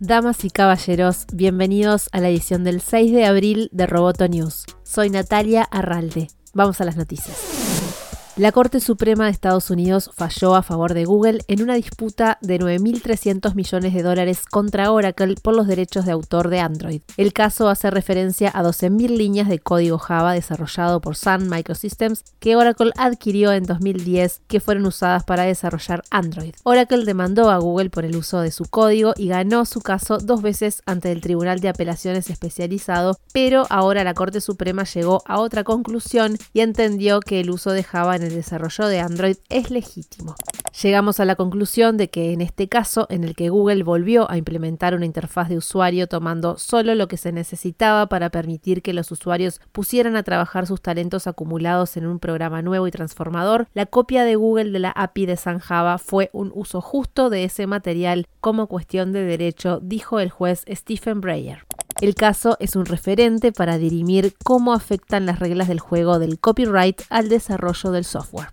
Damas y caballeros, bienvenidos a la edición del 6 de abril de Roboto News. Soy Natalia Arralde. Vamos a las noticias. La Corte Suprema de Estados Unidos falló a favor de Google en una disputa de 9.300 millones de dólares contra Oracle por los derechos de autor de Android. El caso hace referencia a 12.000 líneas de código Java desarrollado por Sun Microsystems que Oracle adquirió en 2010 que fueron usadas para desarrollar Android. Oracle demandó a Google por el uso de su código y ganó su caso dos veces ante el Tribunal de Apelaciones especializado, pero ahora la Corte Suprema llegó a otra conclusión y entendió que el uso de Java en el desarrollo de Android es legítimo. Llegamos a la conclusión de que en este caso, en el que Google volvió a implementar una interfaz de usuario tomando solo lo que se necesitaba para permitir que los usuarios pusieran a trabajar sus talentos acumulados en un programa nuevo y transformador, la copia de Google de la API de San Java fue un uso justo de ese material como cuestión de derecho, dijo el juez Stephen Breyer. El caso es un referente para dirimir cómo afectan las reglas del juego del copyright al desarrollo del software.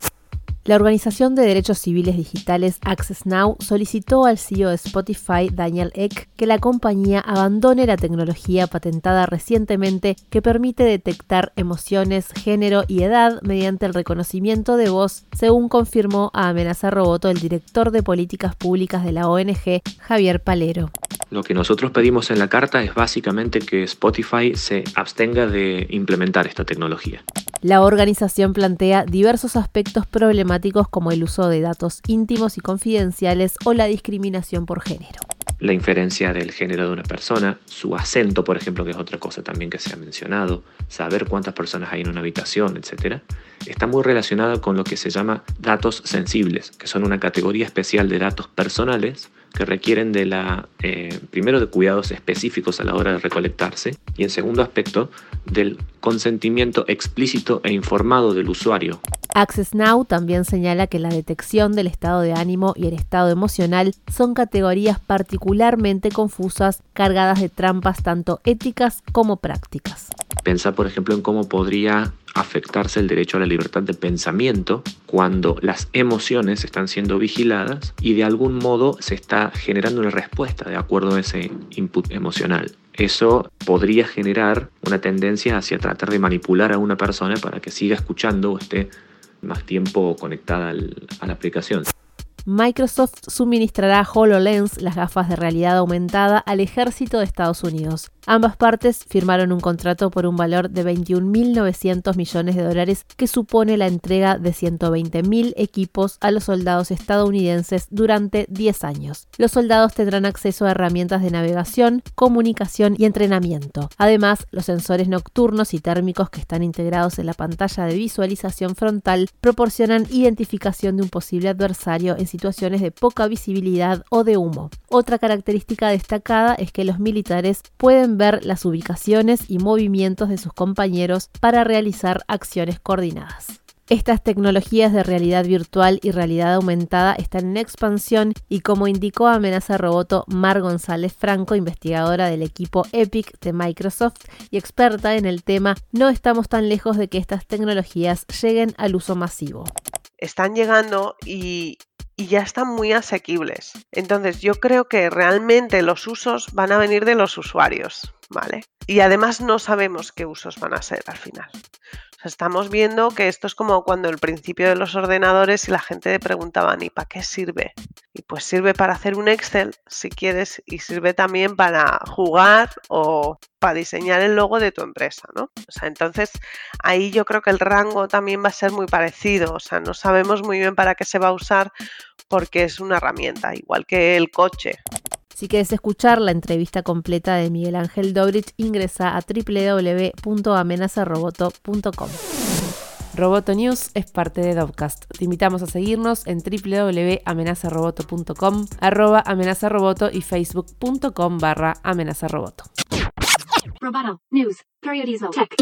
La organización de derechos civiles digitales Access Now solicitó al CEO de Spotify, Daniel Eck, que la compañía abandone la tecnología patentada recientemente que permite detectar emociones, género y edad mediante el reconocimiento de voz, según confirmó a Amenaza Roboto el director de políticas públicas de la ONG, Javier Palero. Lo que nosotros pedimos en la carta es básicamente que Spotify se abstenga de implementar esta tecnología. La organización plantea diversos aspectos problemáticos como el uso de datos íntimos y confidenciales o la discriminación por género la inferencia del género de una persona, su acento, por ejemplo, que es otra cosa también que se ha mencionado, saber cuántas personas hay en una habitación, etc., está muy relacionada con lo que se llama datos sensibles, que son una categoría especial de datos personales que requieren de la, eh, primero, de cuidados específicos a la hora de recolectarse y, en segundo aspecto, del consentimiento explícito e informado del usuario. Access Now también señala que la detección del estado de ánimo y el estado emocional son categorías particularmente confusas, cargadas de trampas tanto éticas como prácticas. Pensar, por ejemplo, en cómo podría afectarse el derecho a la libertad de pensamiento cuando las emociones están siendo vigiladas y de algún modo se está generando una respuesta de acuerdo a ese input emocional. Eso podría generar una tendencia hacia tratar de manipular a una persona para que siga escuchando o esté más tiempo conectada a la aplicación. Microsoft suministrará HoloLens, las gafas de realidad aumentada, al ejército de Estados Unidos. Ambas partes firmaron un contrato por un valor de 21.900 millones de dólares que supone la entrega de 120.000 equipos a los soldados estadounidenses durante 10 años. Los soldados tendrán acceso a herramientas de navegación, comunicación y entrenamiento. Además, los sensores nocturnos y térmicos que están integrados en la pantalla de visualización frontal proporcionan identificación de un posible adversario en situaciones de poca visibilidad o de humo. Otra característica destacada es que los militares pueden ver las ubicaciones y movimientos de sus compañeros para realizar acciones coordinadas. Estas tecnologías de realidad virtual y realidad aumentada están en expansión y como indicó Amenaza Roboto Mar González Franco, investigadora del equipo EPIC de Microsoft y experta en el tema, no estamos tan lejos de que estas tecnologías lleguen al uso masivo. Están llegando y y ya están muy asequibles. Entonces yo creo que realmente los usos van a venir de los usuarios, ¿vale? Y además no sabemos qué usos van a ser al final estamos viendo que esto es como cuando el principio de los ordenadores y la gente le preguntaba, ¿y para qué sirve? Y pues sirve para hacer un Excel, si quieres, y sirve también para jugar o para diseñar el logo de tu empresa, ¿no? O sea, entonces ahí yo creo que el rango también va a ser muy parecido, o sea, no sabemos muy bien para qué se va a usar porque es una herramienta, igual que el coche. Si quieres escuchar la entrevista completa de Miguel Ángel Dobrich, ingresa a www.amenazaroboto.com. Roboto News es parte de Dovcast. Te invitamos a seguirnos en www.amenazaroboto.com, arroba amenazaroboto y facebook.com barra amenazaroboto. Roboto News, periodismo, tech.